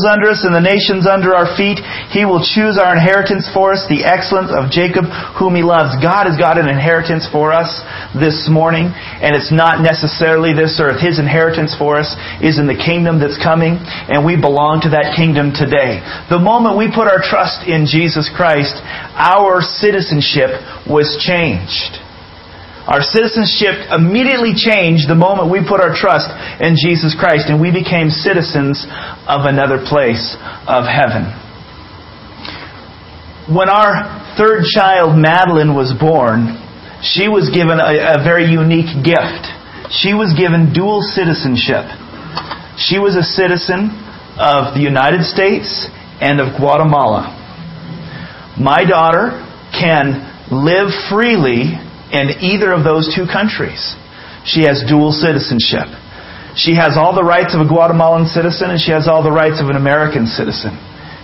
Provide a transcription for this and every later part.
under us and the nations under our feet. He will choose our inheritance for us, the excellence of Jacob, whom he loves. God has got an inheritance for us this morning, and it's not necessarily this earth. His inheritance for us is in the kingdom that's coming, and we belong to that kingdom today. The moment we put our trust in Jesus Christ, our citizenship was changed. Our citizenship immediately changed the moment we put our trust in Jesus Christ and we became citizens of another place of heaven. When our third child, Madeline, was born, she was given a, a very unique gift. She was given dual citizenship. She was a citizen of the United States and of Guatemala. My daughter can live freely in either of those two countries. She has dual citizenship. She has all the rights of a Guatemalan citizen and she has all the rights of an American citizen.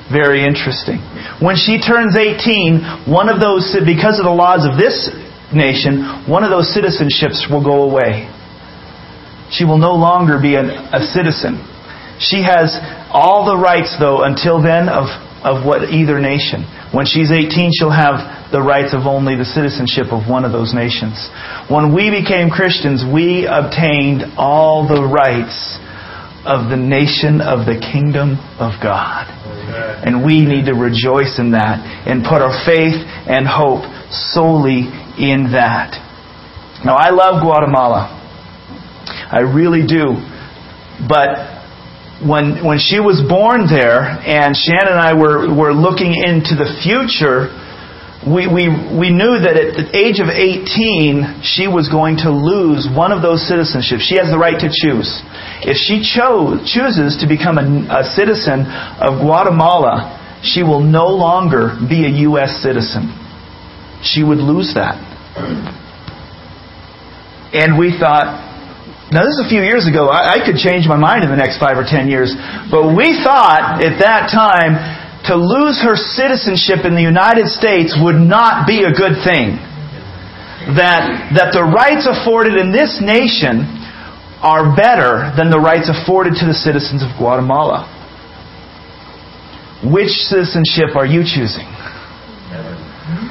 Very interesting. When she turns 18, one of those, because of the laws of this nation, one of those citizenships will go away. She will no longer be an, a citizen. She has all the rights, though, until then, of, of what either nation. When she's 18, she'll have the rights of only the citizenship of one of those nations. When we became Christians, we obtained all the rights of the nation of the kingdom of God. And we need to rejoice in that and put our faith and hope solely in that. Now, I love Guatemala. I really do. But when when she was born there, and Shannon and I were were looking into the future, we we we knew that at the age of 18, she was going to lose one of those citizenships. She has the right to choose. If she chose chooses to become a, a citizen of Guatemala, she will no longer be a U.S. citizen. She would lose that. And we thought, now, this is a few years ago. I, I, could change my mind in the next five or ten years. But we thought at that time to lose her citizenship in the United States would not be a good thing. That, that the rights afforded in this nation are better than the rights afforded to the citizens of Guatemala. Which citizenship are you choosing?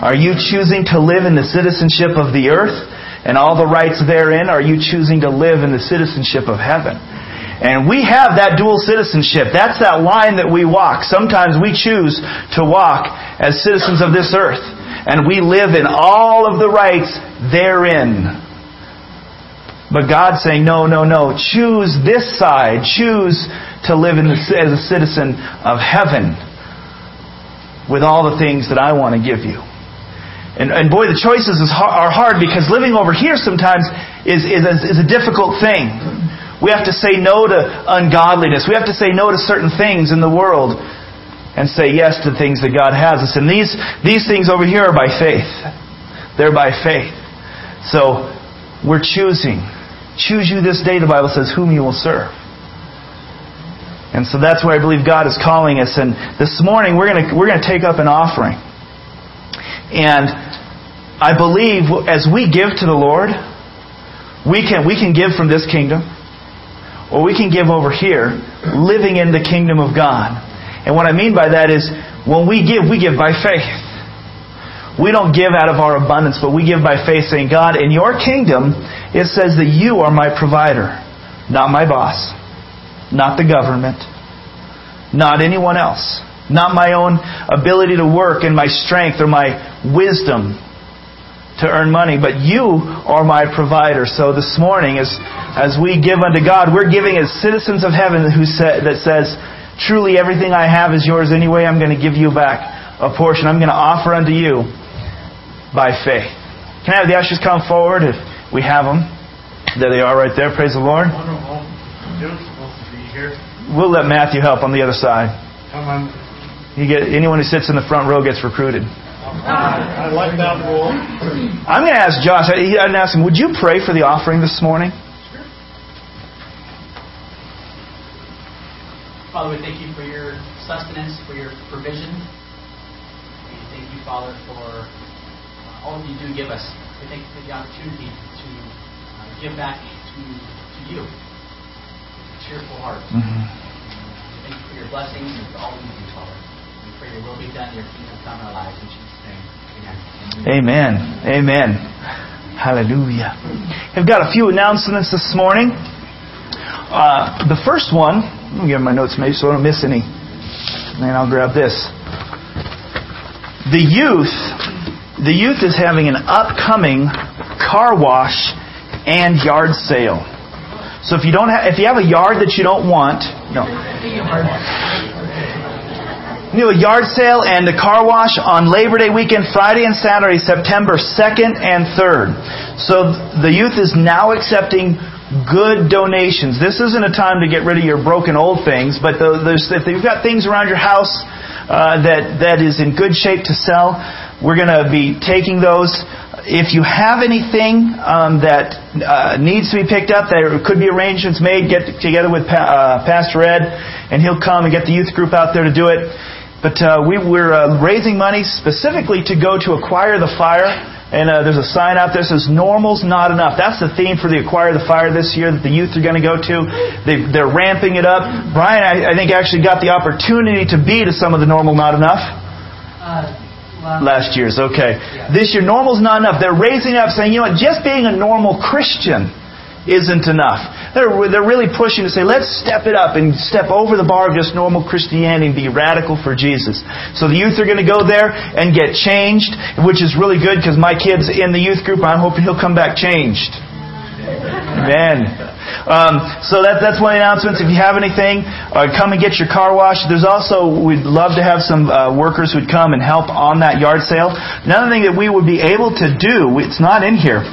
Are you choosing to live in the citizenship of the earth? And all the rights therein, are you choosing to live in the citizenship of heaven? And we have that dual citizenship. That's that line that we walk. Sometimes we choose to walk as citizens of this earth. And we live in all of the rights therein. But God's saying, no, no, no. Choose this side. Choose to live the, as a citizen of heaven with all the things that I want to give you. And, and boy, the choices is, are hard because living over here sometimes is, is, is a difficult thing. We have to say no to ungodliness. We have to say no to certain things in the world and say yes to things that God has us. And these, these things over here are by faith. They're by faith. So we're choosing. Choose you this day, the Bible says, whom you will serve. And so that's where I believe God is calling us. And this morning we're going to, we're going to take up an offering. And I believe as we give to the Lord, we can, we can give from this kingdom, or we can give over here, living in the kingdom of God. And what I mean by that is, when we give, we give by faith. We don't give out of our abundance, but we give by faith, saying, God, in your kingdom, it says that you are my provider, not my boss, not the government, not anyone else not my own ability to work and my strength or my wisdom to earn money, but you are my provider. So this morning, as, as we give unto God, we're giving as citizens of heaven who say, that says, truly everything I have is yours anyway. I'm going to give you back a portion. I'm going to offer unto you by faith. Can I have the ushers come forward if we have them? There they are right there. Praise the Lord. We'll let Matthew help on the other side. Come on. You get anyone who sits in the front row gets recruited. I like that rule. I'm going to ask Josh. I didn't ask him. Would you pray for the offering this morning? Father, we thank you for your sustenance, for your provision. We thank you, Father, for uh, all that you do give us. We thank you for the opportunity to uh, give back to, to you. A cheerful heart. Mm-hmm Thank you for your blessings and for all that you do, Father. Pray your will be done, your kingdom come in our lives. In Jesus' name, amen. Amen. Amen. Hallelujah. I've got a few announcements this morning. Uh, the first one, let me get my notes maybe so I don't miss any. And I'll grab this. The youth, the youth is having an upcoming car wash and yard sale. So if you don't have, if you have a yard that you don't want, no. You know, a yard sale and a car wash on Labor Day weekend, Friday and Saturday, September 2nd and 3rd. So the youth is now accepting good donations. This isn't a time to get rid of your broken old things, but if you've got things around your house uh, that that is in good shape to sell, we're going to be taking those. If you have anything um, that uh, needs to be picked up, there could be arrangements made. Get together with pa- uh, Pastor Ed, and he'll come and get the youth group out there to do it. But uh, we, we're uh, raising money specifically to go to acquire the fire and uh, there's a sign out there that says normal's not enough. That's the theme for the Acquire the Fire this year that the youth are going to go to. They, they're ramping it up. Brian, I, I think, actually got the opportunity to be to some of the normal not enough. Uh, last year's, okay. Yeah. This year, normal's not enough. They're raising up, saying, you know what, just being a normal Christian isn't enough. They're, they're really pushing to say, let's step it up and step over the bar of just normal Christianity and be radical for Jesus. So the youth are going to go there and get changed, which is really good because my kid's in the youth group. I'm hoping he'll come back changed. Amen. Um, so that, that's one announcements. If you have anything, uh, come and get your car washed. There's also, we'd love to have some uh, workers who'd come and help on that yard sale. Another thing that we would be able to do, it's not in here,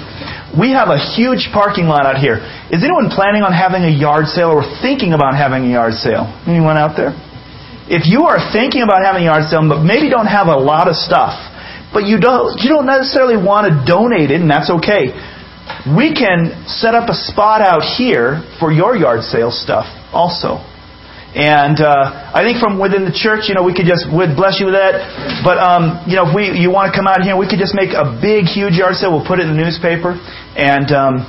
we have a huge parking lot out here. Is anyone planning on having a yard sale or thinking about having a yard sale? Anyone out there? If you are thinking about having a yard sale, but maybe don't have a lot of stuff, but you don't you don't necessarily want to donate it, and that's okay. We can set up a spot out here for your yard sale stuff also. And uh, I think from within the church, you know, we could just would bless you with that. But um, you know, if we you want to come out here, we could just make a big, huge yard sale. We'll put it in the newspaper, and um,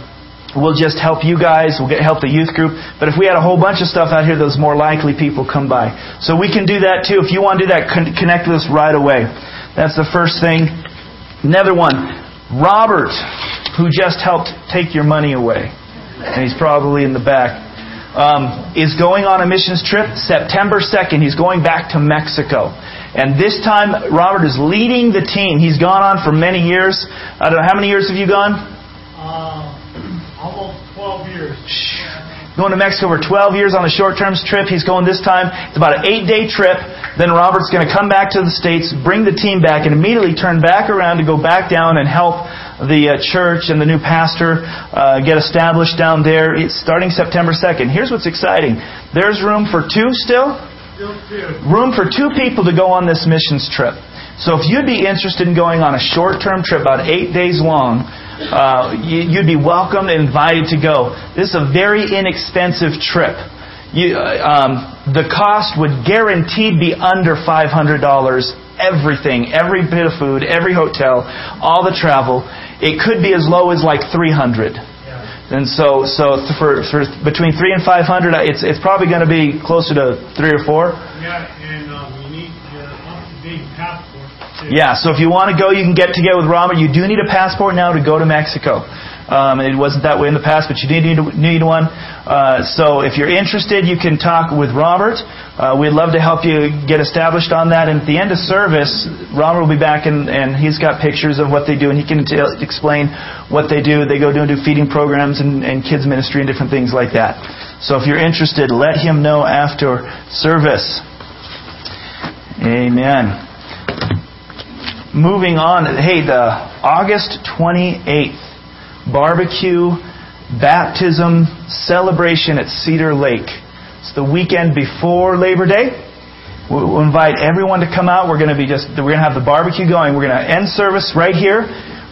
we'll just help you guys. We'll get help the youth group. But if we had a whole bunch of stuff out here, those more likely people come by. So we can do that too. If you want to do that, con- connect with us right away. That's the first thing. Another one, Robert, who just helped take your money away, and he's probably in the back um, is going on a missions trip September 2nd. He's going back to Mexico. And this time, Robert is leading the team. He's gone on for many years. I don't know, how many years have you gone? Uh, almost 12 years. Going to Mexico for 12 years on a short term trip. He's going this time. It's about an eight day trip. Then Robert's going to come back to the States, bring the team back, and immediately turn back around to go back down and help the uh, church and the new pastor uh, get established down there. It's starting September 2nd. Here's what's exciting there's room for two still? Room for two people to go on this missions trip. So if you'd be interested in going on a short term trip, about eight days long, uh, you'd be welcomed and invited to go. This is a very inexpensive trip. You, uh, um, the cost would guaranteed be under $500. Everything, every bit of food, every hotel, all the travel. It could be as low as like 300. And so, so for, for between three and five hundred, it's it's probably going to be closer to three or four. Yeah, and um, you need up-to-date passport. Yeah, so if you want to go, you can get together with Robert. You do need a passport now to go to Mexico. Um, it wasn't that way in the past, but you do need, need one. Uh, so if you're interested, you can talk with Robert. Uh, we'd love to help you get established on that. And at the end of service, Robert will be back and, and he's got pictures of what they do, and he can t- explain what they do. They go do and do feeding programs and, and kids ministry and different things like that. So if you're interested, let him know after service. Amen. Moving on, hey, the August 28th barbecue, baptism, celebration at Cedar Lake. It's the weekend before Labor Day. We'll invite everyone to come out. We're going to be just we're going to have the barbecue going. We're going to end service right here.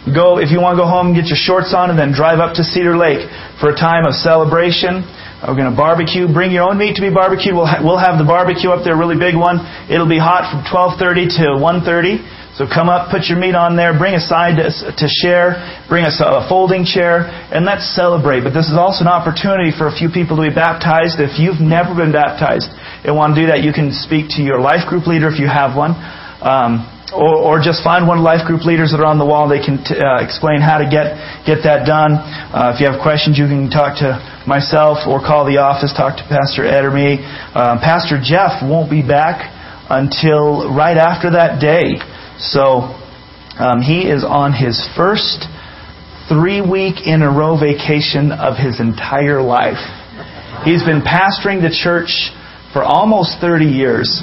Go if you want to go home, get your shorts on, and then drive up to Cedar Lake for a time of celebration. We're going to barbecue. Bring your own meat to be barbecued. We'll, ha- we'll have the barbecue up there, really big one. It'll be hot from 12:30 to 1:30. So come up, put your meat on there, bring a side to, to share, bring us a, a folding chair, and let's celebrate. But this is also an opportunity for a few people to be baptized. If you've never been baptized, and want to do that, you can speak to your life group leader if you have one. Um, or, or, just find one of life group leaders that are on the wall. They can t- uh, explain how to get get that done. Uh, if you have questions, you can talk to myself or call the office. Talk to Pastor Ed or me. Um, Pastor Jeff won't be back until right after that day. So um, he is on his first three week in a row vacation of his entire life. He's been pastoring the church for almost 30 years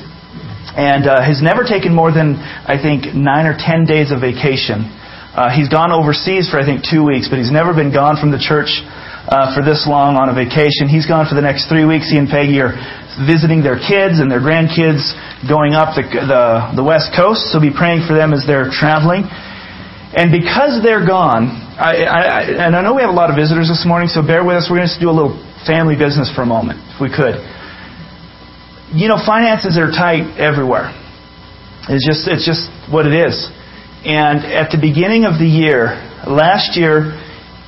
and uh, has never taken more than, I think, nine or ten days of vacation. Uh, he's gone overseas for, I think, two weeks, but he's never been gone from the church uh, for this long on a vacation. He's gone for the next three weeks. He and Peggy are visiting their kids and their grandkids going up the, the, the West Coast, so be praying for them as they're traveling. And because they're gone, I, I, and I know we have a lot of visitors this morning, so bear with us. We're going to do a little family business for a moment, if we could you know, finances are tight everywhere. It's just, it's just what it is. And at the beginning of the year, last year,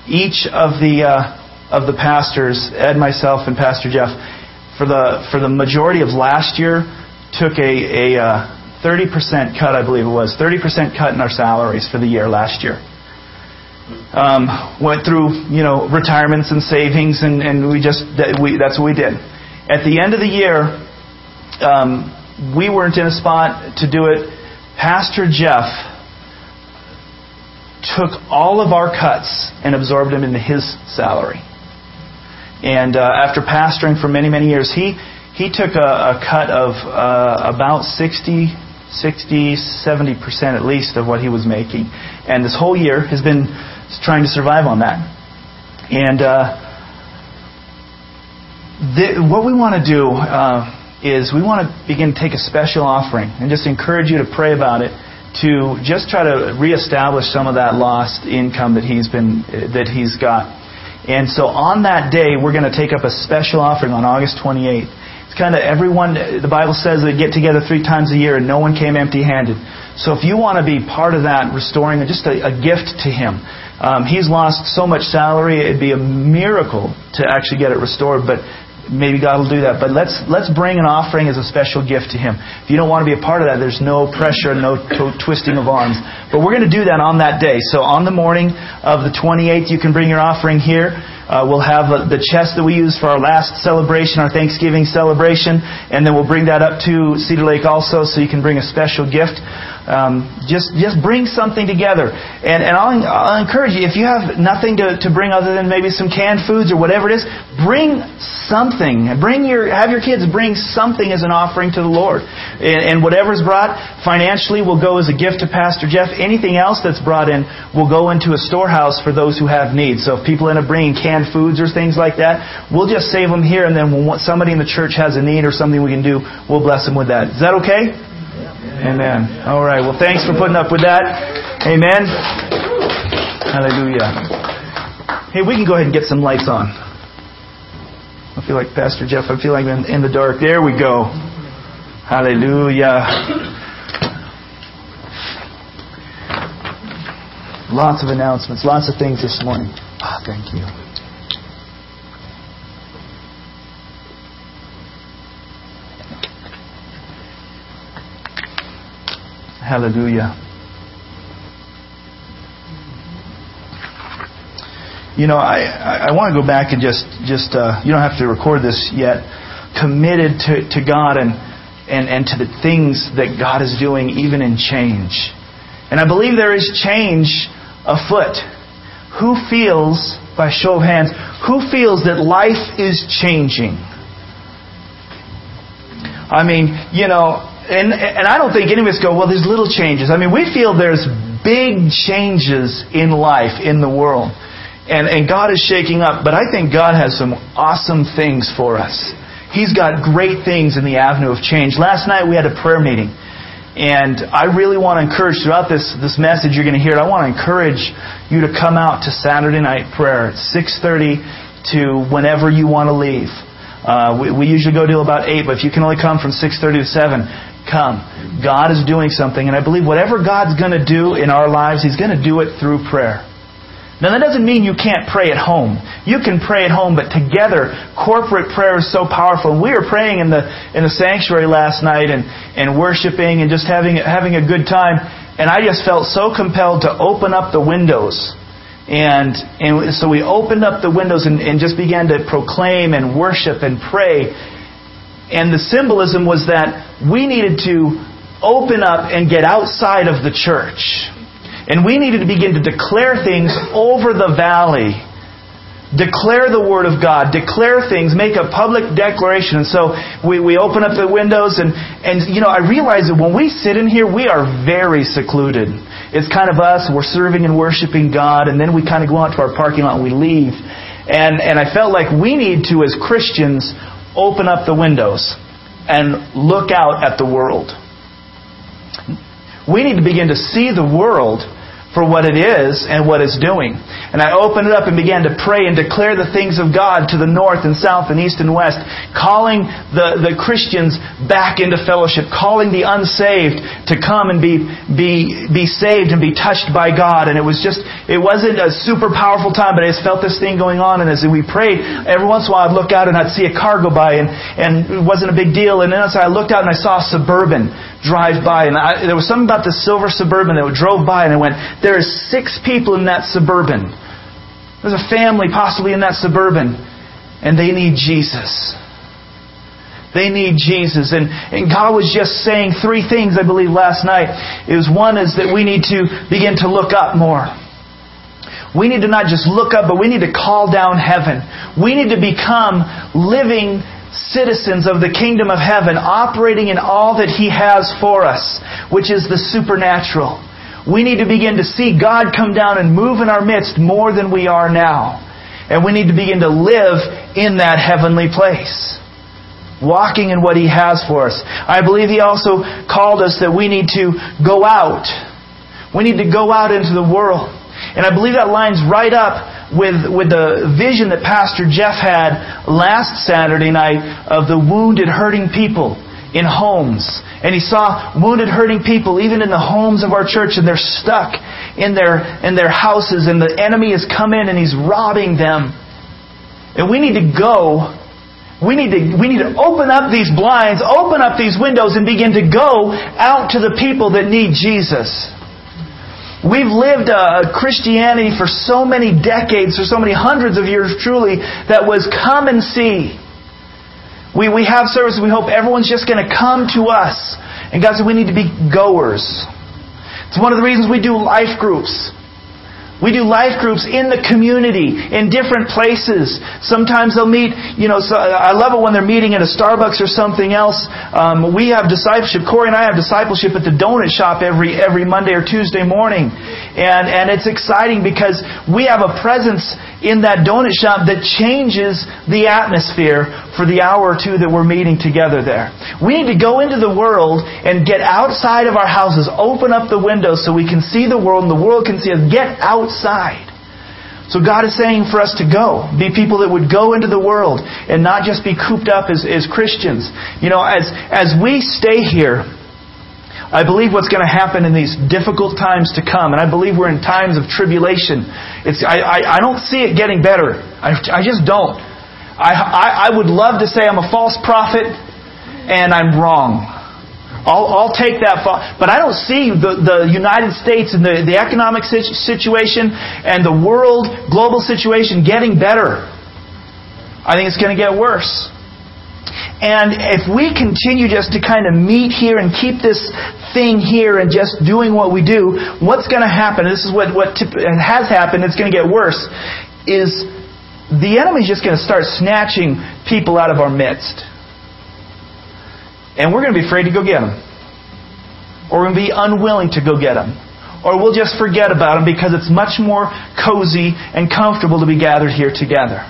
each of the uh, of the pastors, Ed, myself, and Pastor Jeff, for the for the majority of last year, took a a uh, 30% cut, I believe it was 30% cut in our salaries for the year last year. Um, went through you know retirements and savings, and, and we just that we, that's what we did. At the end of the year, um, we weren't in a spot to do it. Pastor Jeff took all of our cuts and absorbed them into his salary. And uh, after pastoring for many, many years, he, he took a, a cut of uh, about 60, 60, 70% at least of what he was making. And this whole year has been trying to survive on that. And uh, what we want to do uh, is we want to begin to take a special offering and just encourage you to pray about it to just try to reestablish some of that lost income that he's been that he's got. And so on that day, we're going to take up a special offering on August 28th. It's kind of everyone. The Bible says they get together three times a year, and no one came empty-handed. So if you want to be part of that, restoring just a, a gift to him. Um, he's lost so much salary; it'd be a miracle to actually get it restored. But maybe God will do that. But let's let's bring an offering as a special gift to Him. If you don't want to be a part of that, there's no pressure, no to- twisting of arms. But we're going to do that on that day. So on the morning of the 28th, you can bring your offering here. Uh, we'll have the chest that we used for our last celebration, our Thanksgiving celebration, and then we'll bring that up to Cedar Lake also, so you can bring a special gift. Um, just just bring something together, and and I'll, I'll encourage you if you have nothing to, to bring other than maybe some canned foods or whatever it is, bring something. Bring your have your kids bring something as an offering to the Lord, and, and whatever's brought financially will go as a gift to Pastor Jeff. Anything else that's brought in will go into a storehouse for those who have needs. So if people end up bringing canned foods or things like that, we'll just save them here, and then when somebody in the church has a need or something we can do, we'll bless them with that. Is that okay? Amen. All right. Well, thanks for putting up with that. Amen. Hallelujah. Hey, we can go ahead and get some lights on. I feel like Pastor Jeff. I feel like I'm in the dark. There we go. Hallelujah. Lots of announcements, lots of things this morning. Ah, oh, thank you. Hallelujah. You know, I, I want to go back and just, just uh, you don't have to record this yet, committed to, to God and, and, and to the things that God is doing, even in change. And I believe there is change afoot. Who feels, by show of hands, who feels that life is changing? I mean, you know, and, and I don't think any of us go, well, there's little changes. I mean, we feel there's big changes in life, in the world. And, and God is shaking up. But I think God has some awesome things for us. He's got great things in the avenue of change. Last night we had a prayer meeting. And I really want to encourage throughout this, this message you're going to hear, I want to encourage you to come out to Saturday night prayer at 6.30 to whenever you want to leave. Uh, we, we usually go till about 8, but if you can only come from 6.30 to 7, come. God is doing something, and I believe whatever God's going to do in our lives, He's going to do it through prayer. Now that doesn't mean you can't pray at home. You can pray at home, but together, corporate prayer is so powerful. And we were praying in the in the sanctuary last night and, and worshiping and just having having a good time. And I just felt so compelled to open up the windows. And and so we opened up the windows and, and just began to proclaim and worship and pray. And the symbolism was that we needed to open up and get outside of the church. And we needed to begin to declare things over the valley. Declare the Word of God. Declare things. Make a public declaration. And so we, we open up the windows and, and, you know, I realize that when we sit in here, we are very secluded. It's kind of us. We're serving and worshiping God. And then we kind of go out to our parking lot and we leave. And, and I felt like we need to, as Christians, open up the windows and look out at the world. We need to begin to see the world for what it is and what it's doing. And I opened it up and began to pray and declare the things of God to the north and south and east and west, calling the, the Christians back into fellowship, calling the unsaved to come and be, be, be saved and be touched by God. And it was just, it wasn't a super powerful time, but I just felt this thing going on. And as we prayed, every once in a while I'd look out and I'd see a car go by and, and it wasn't a big deal. And then I looked out and I saw a Suburban drive by, and I, there was something about the silver suburban that drove by, and I went, "There is six people in that suburban. There's a family possibly in that suburban, and they need Jesus." They need Jesus. And, and God was just saying three things, I believe, last night. It was one is that we need to begin to look up more. We need to not just look up, but we need to call down heaven. We need to become living citizens of the kingdom of heaven, operating in all that He has for us, which is the supernatural. We need to begin to see God come down and move in our midst more than we are now. And we need to begin to live in that heavenly place. Walking in what He has for us. I believe He also called us that we need to go out. We need to go out into the world. And I believe that lines right up with, with the vision that Pastor Jeff had last Saturday night of the wounded, hurting people in homes. And he saw wounded, hurting people even in the homes of our church, and they're stuck in their, in their houses, and the enemy has come in and he's robbing them. And we need to go we need, to, we need to open up these blinds, open up these windows, and begin to go out to the people that need Jesus. We've lived a Christianity for so many decades, for so many hundreds of years truly, that was come and see. We, we have service, we hope everyone's just going to come to us. And God said we need to be goers. It's one of the reasons we do life groups. We do life groups in the community, in different places. Sometimes they'll meet, you know, so I love it when they're meeting at a Starbucks or something else. Um, we have discipleship. Corey and I have discipleship at the donut shop every, every Monday or Tuesday morning. And, and it's exciting because we have a presence in that donut shop that changes the atmosphere for the hour or two that we're meeting together there. We need to go into the world and get outside of our houses, open up the windows so we can see the world and the world can see us. Get outside. So God is saying for us to go, be people that would go into the world and not just be cooped up as, as Christians. You know, as, as we stay here, I believe what's going to happen in these difficult times to come, and I believe we're in times of tribulation. It's, I, I, I don't see it getting better. I, I just don't. I, I, I would love to say I'm a false prophet, and I'm wrong. I'll, I'll take that. But I don't see the, the United States and the, the economic situation and the world global situation getting better. I think it's going to get worse. And if we continue just to kind of meet here and keep this thing here and just doing what we do, what's going to happen? This is what, what has happened, it's going to get worse, is the enemy's just going to start snatching people out of our midst. And we're going to be afraid to go get them. Or we're going to be unwilling to go get them. Or we'll just forget about them because it's much more cozy and comfortable to be gathered here together.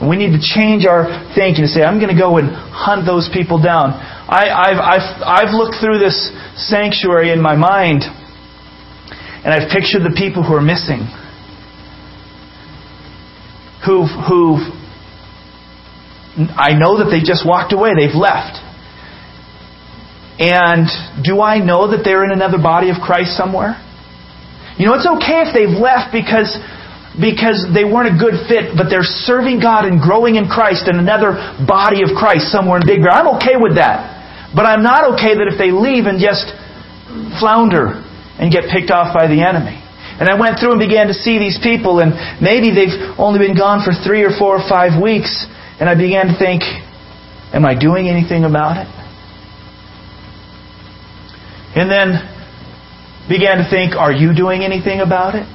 And we need to change our thinking to say, I'm going to go and hunt those people down. I, have I've, I've looked through this sanctuary in my mind, and I've pictured the people who are missing. Who've, who've I know that they just walked away, they've left. And do I know that they're in another body of Christ somewhere? You know, it's okay if they've left because because they weren't a good fit, but they're serving God and growing in Christ in another body of Christ somewhere in Big Bear. I'm okay with that. But I'm not okay that if they leave and just flounder and get picked off by the enemy. And I went through and began to see these people, and maybe they've only been gone for three or four or five weeks, and I began to think, am I doing anything about it? And then began to think, are you doing anything about it?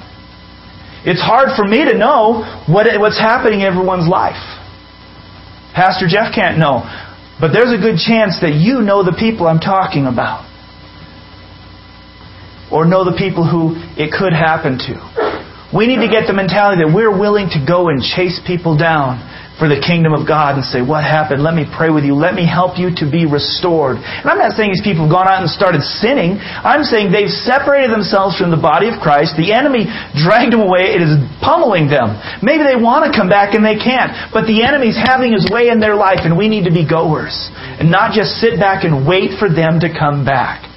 It's hard for me to know what, what's happening in everyone's life. Pastor Jeff can't know. But there's a good chance that you know the people I'm talking about. Or know the people who it could happen to. We need to get the mentality that we're willing to go and chase people down for the kingdom of God and say, What happened? Let me pray with you. Let me help you to be restored. And I'm not saying these people have gone out and started sinning. I'm saying they've separated themselves from the body of Christ. The enemy dragged them away. It is pummeling them. Maybe they want to come back and they can't. But the enemy's having his way in their life, and we need to be goers and not just sit back and wait for them to come back.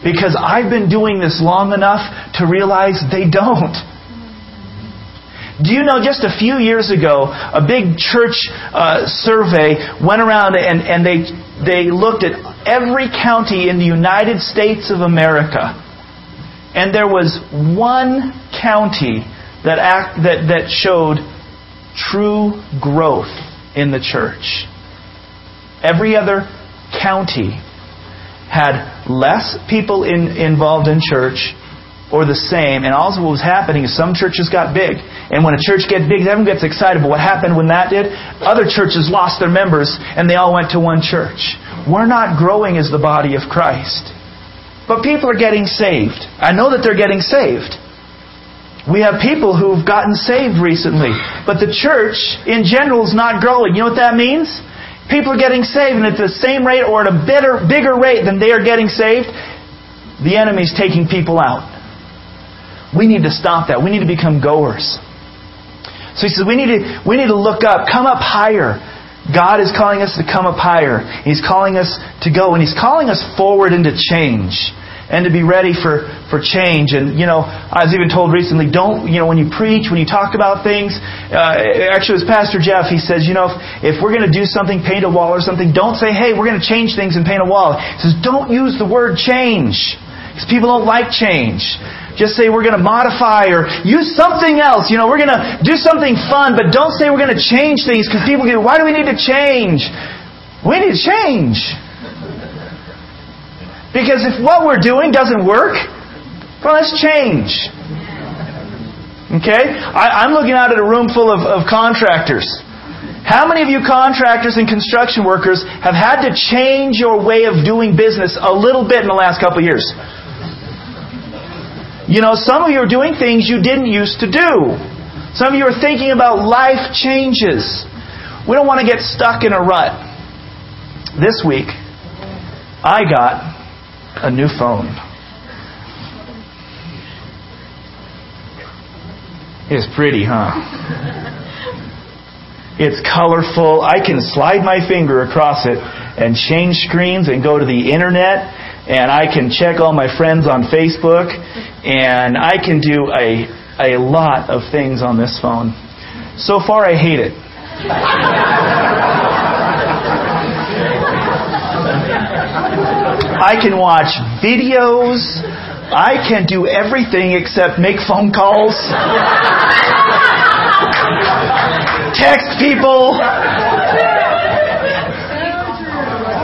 Because I've been doing this long enough to realize they don't. Do you know just a few years ago, a big church uh, survey went around and, and they, they looked at every county in the United States of America. And there was one county that, act, that, that showed true growth in the church. Every other county had less people in, involved in church or the same. And also what was happening is some churches got big. And when a church gets big, everyone gets excited. But what happened when that did? Other churches lost their members and they all went to one church. We're not growing as the body of Christ. But people are getting saved. I know that they're getting saved. We have people who've gotten saved recently. But the church in general is not growing. You know what that means? People are getting saved and at the same rate or at a bigger rate than they are getting saved, the enemy's taking people out. We need to stop that. We need to become goers. So he says we need to we need to look up, come up higher. God is calling us to come up higher. He's calling us to go, and He's calling us forward into change and to be ready for, for change. And, you know, I was even told recently, don't, you know, when you preach, when you talk about things, uh, actually it was Pastor Jeff, he says, you know, if, if we're going to do something, paint a wall or something, don't say, hey, we're going to change things and paint a wall. He says, don't use the word change. Because people don't like change. Just say we're going to modify or use something else. You know, we're going to do something fun, but don't say we're going to change things because people go, why do we need to change? We need to change. Because if what we're doing doesn't work, well, let's change. Okay? I, am looking out at a room full of, of contractors. How many of you contractors and construction workers have had to change your way of doing business a little bit in the last couple of years? You know, some of you are doing things you didn't used to do. Some of you are thinking about life changes. We don't want to get stuck in a rut. This week, I got a new phone. It's pretty, huh? It's colorful. I can slide my finger across it and change screens and go to the internet and I can check all my friends on Facebook, and I can do a, a lot of things on this phone. So far, I hate it. I can watch videos. I can do everything except make phone calls, text people.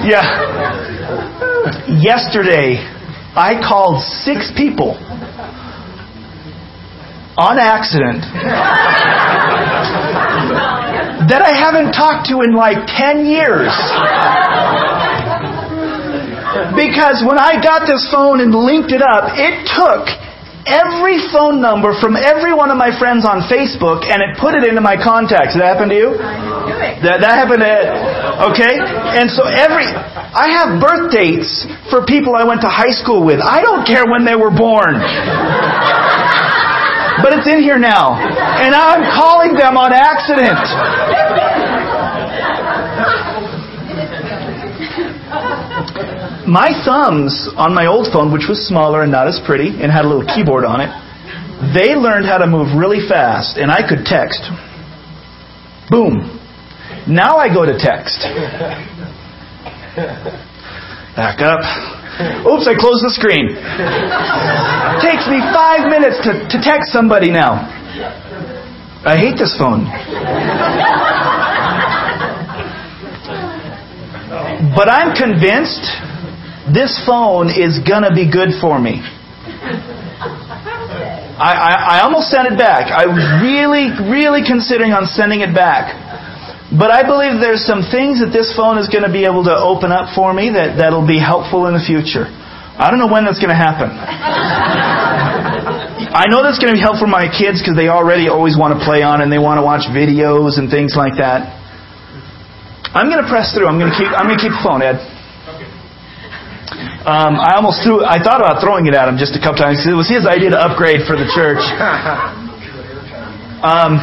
Yeah. Yesterday, I called six people on accident that I haven't talked to in like 10 years. Because when I got this phone and linked it up, it took every phone number from every one of my friends on Facebook and it put it into my contacts. Did that happen to you? That, that happened to Okay? And so every I have birth dates for people I went to high school with. I don't care when they were born. But it's in here now. And I'm calling them on accident. My thumbs on my old phone, which was smaller and not as pretty and had a little keyboard on it, they learned how to move really fast, and I could text. Boom. Now I go to text. Back up. Oops, I closed the screen. Takes me five minutes to, to text somebody now. I hate this phone. But I'm convinced this phone is going to be good for me. I, I, I, almost sent it back. I was really, really considering on sending it back. But I believe there's some things that this phone is going to be able to open up for me that, that'll be helpful in the future. I don't know when that's going to happen. I know that's going to be helpful for my kids because they already always want to play on and they want to watch videos and things like that. I'm going to press through. I'm going to keep. I'm going to keep the phone, Ed. Um, I almost threw. I thought about throwing it at him just a couple times. It was his idea to upgrade for the church. Um,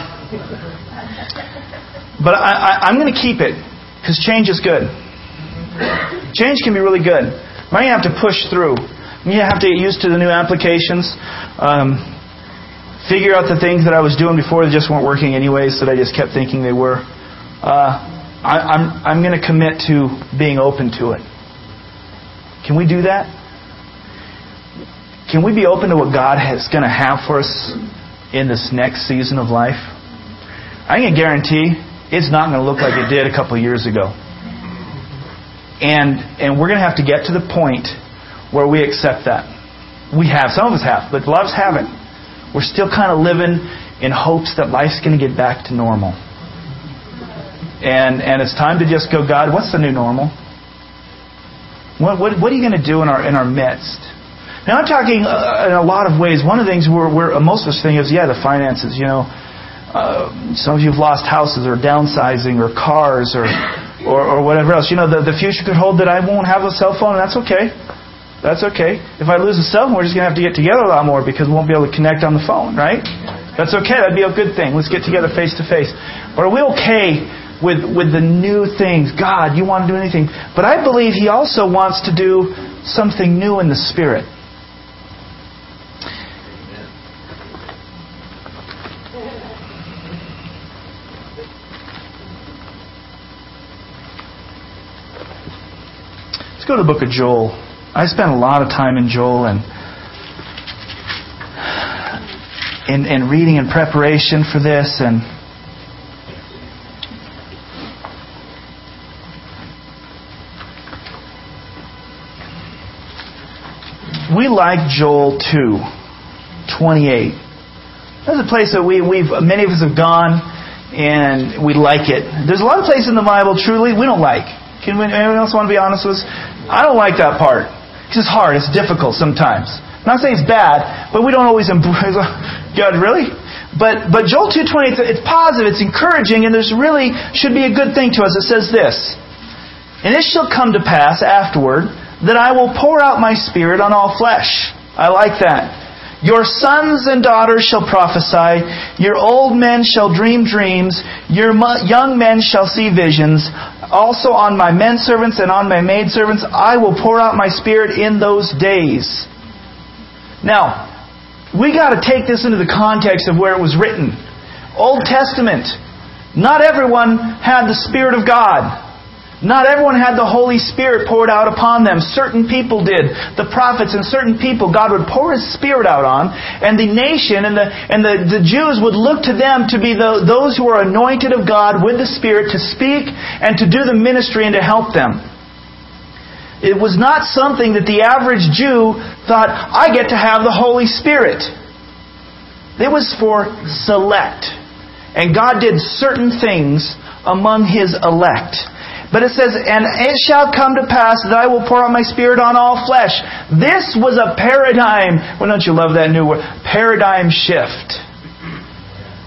but I, am going to keep it because change is good. Change can be really good. But you have to push through. You have to get used to the new applications. Um, figure out the things that I was doing before that just weren't working anyways that I just kept thinking they were. Uh, I, I'm, I'm going to commit to being open to it. Can we do that? Can we be open to what God is going to have for us in this next season of life? I can guarantee it's not going to look like it did a couple years ago. And, and we're going to have to get to the point where we accept that. We have. Some of us have, but a lot of us haven't. We're still kind of living in hopes that life's going to get back to normal. And, and it's time to just go, God, what's the new normal? What, what, what are you going to do in our, in our midst? Now, I'm talking uh, in a lot of ways. One of the things we're, we're, most of us think is, yeah, the finances. You know, uh, some of you have lost houses or downsizing or cars or, or, or whatever else. You know, the, the future could hold that I won't have a cell phone, and that's okay. That's okay. If I lose a cell phone, we're just going to have to get together a lot more because we won't be able to connect on the phone, right? That's okay. That'd be a good thing. Let's get together face to face. But are we okay with, with the new things? God, you want to do anything. But I believe He also wants to do something new in the Spirit. Let's go to the book of Joel. I spent a lot of time in Joel and in, in reading in preparation for this and we like Joel 2, 28. That's a place that we, we've, many of us have gone and we like it. There's a lot of places in the Bible, truly, we don't like. Can anyone else want to be honest with us? I don't like that part. It's hard. It's difficult sometimes. I'm not saying it's bad, but we don't always embrace. God, really? But but Joel two twenty, it's positive, it's encouraging, and there's really should be a good thing to us. It says this, and it shall come to pass afterward that I will pour out my spirit on all flesh. I like that. Your sons and daughters shall prophesy. Your old men shall dream dreams. Your young men shall see visions. Also on my men servants and on my maid servants I will pour out my spirit in those days. Now, we got to take this into the context of where it was written. Old Testament. Not everyone had the Spirit of God. Not everyone had the Holy Spirit poured out upon them. Certain people did. The prophets and certain people God would pour His Spirit out on, and the nation and the, and the, the Jews would look to them to be the, those who are anointed of God with the Spirit to speak and to do the ministry and to help them. It was not something that the average Jew thought, I get to have the Holy Spirit. It was for select. And God did certain things among His elect. But it says, And it shall come to pass that I will pour out my spirit on all flesh. This was a paradigm. Well, don't you love that new word? Paradigm shift.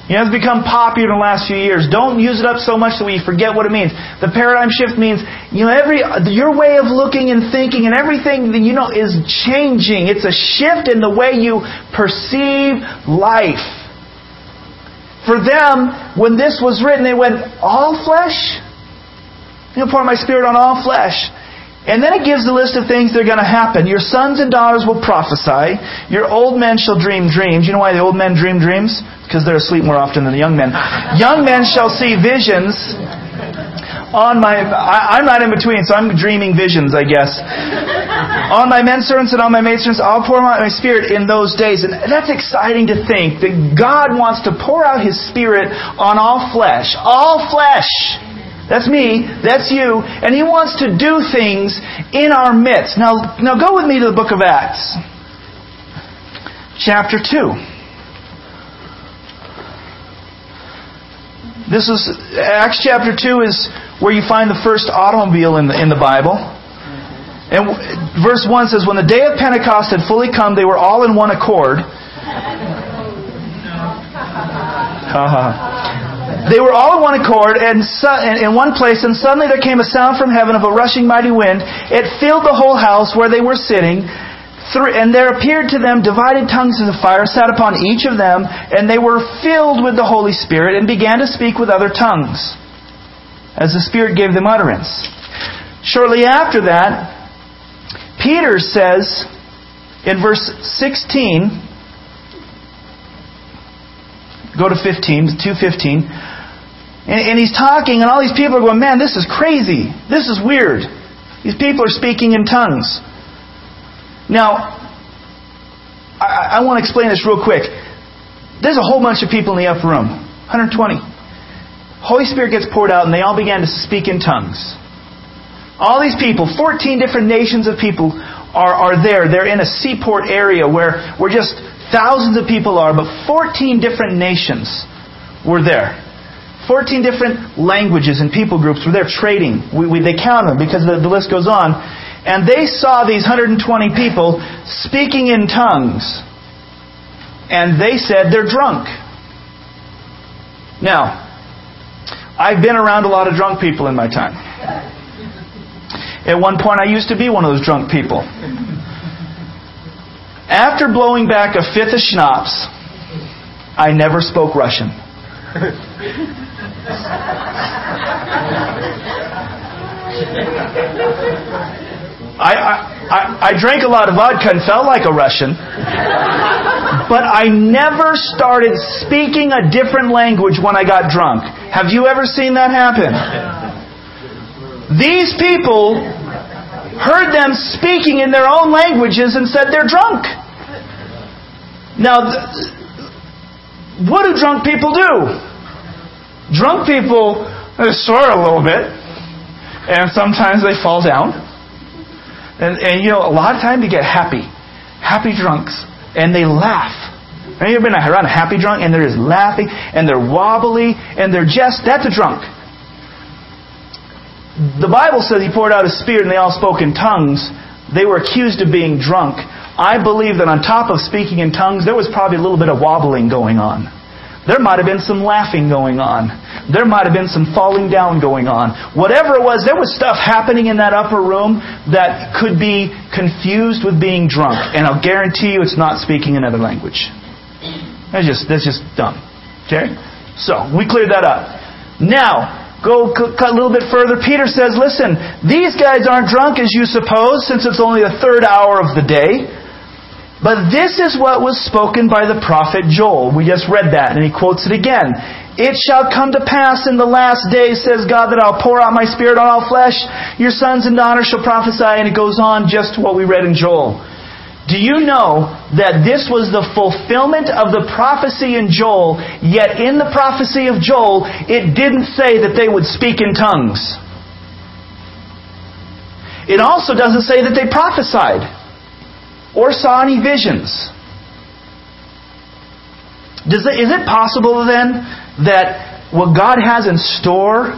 You know, it's become popular in the last few years. Don't use it up so much that we forget what it means. The paradigm shift means, you know, every, your way of looking and thinking and everything, that you know, is changing. It's a shift in the way you perceive life. For them, when this was written, they went, all flesh? You'll pour my spirit on all flesh. And then it gives a list of things that are going to happen. Your sons and daughters will prophesy. Your old men shall dream dreams. You know why the old men dream dreams? Because they're asleep more often than the young men. young men shall see visions. On my, I, I'm not in between, so I'm dreaming visions, I guess. on my men servants and on my maid servants, I'll pour out my spirit in those days. And that's exciting to think that God wants to pour out His Spirit on all flesh. All flesh! That's me. That's you. And He wants to do things in our midst. Now, now go with me to the book of Acts. Chapter 2. This is, Acts chapter 2 is where you find the first automobile in the, in the Bible. And verse 1 says, When the day of Pentecost had fully come, they were all in one accord. They were all in one accord and in one place, and suddenly there came a sound from heaven of a rushing mighty wind. It filled the whole house where they were sitting. And there appeared to them divided tongues of fire sat upon each of them, and they were filled with the Holy Spirit and began to speak with other tongues, as the Spirit gave them utterance. Shortly after that, Peter says in verse 16, go to 15, 215, and, and he's talking, and all these people are going, man, this is crazy. This is weird. These people are speaking in tongues. Now, I, I want to explain this real quick. There's a whole bunch of people in the upper room 120. Holy Spirit gets poured out, and they all began to speak in tongues. All these people, 14 different nations of people, are, are there. They're in a seaport area where, where just thousands of people are, but 14 different nations were there. 14 different languages and people groups were there trading. We, we, they count them because the, the list goes on. And they saw these 120 people speaking in tongues. And they said they're drunk. Now, I've been around a lot of drunk people in my time. At one point, I used to be one of those drunk people. After blowing back a fifth of schnapps, I never spoke Russian. I, I, I drank a lot of vodka and felt like a Russian, but I never started speaking a different language when I got drunk. Have you ever seen that happen? These people heard them speaking in their own languages and said they're drunk. Now, what do drunk people do? Drunk people swear a little bit, and sometimes they fall down. And, and you know, a lot of times you get happy, happy drunks, and they laugh. Have you ever been around a happy drunk and they're just laughing and they're wobbly and they're just, that's a drunk. The Bible says he poured out his spirit and they all spoke in tongues. They were accused of being drunk. I believe that on top of speaking in tongues, there was probably a little bit of wobbling going on. There might have been some laughing going on. There might have been some falling down going on. Whatever it was, there was stuff happening in that upper room that could be confused with being drunk. And I'll guarantee you it's not speaking another language. That's just, that's just dumb. Okay? So, we cleared that up. Now, go cut a little bit further. Peter says, listen, these guys aren't drunk as you suppose, since it's only the third hour of the day. But this is what was spoken by the prophet Joel. We just read that, and he quotes it again. It shall come to pass in the last days, says God, that I'll pour out my spirit on all flesh. Your sons and daughters shall prophesy, and it goes on just what we read in Joel. Do you know that this was the fulfillment of the prophecy in Joel, yet in the prophecy of Joel, it didn't say that they would speak in tongues? It also doesn't say that they prophesied or saw any visions. Does it, is it possible then that what God has in store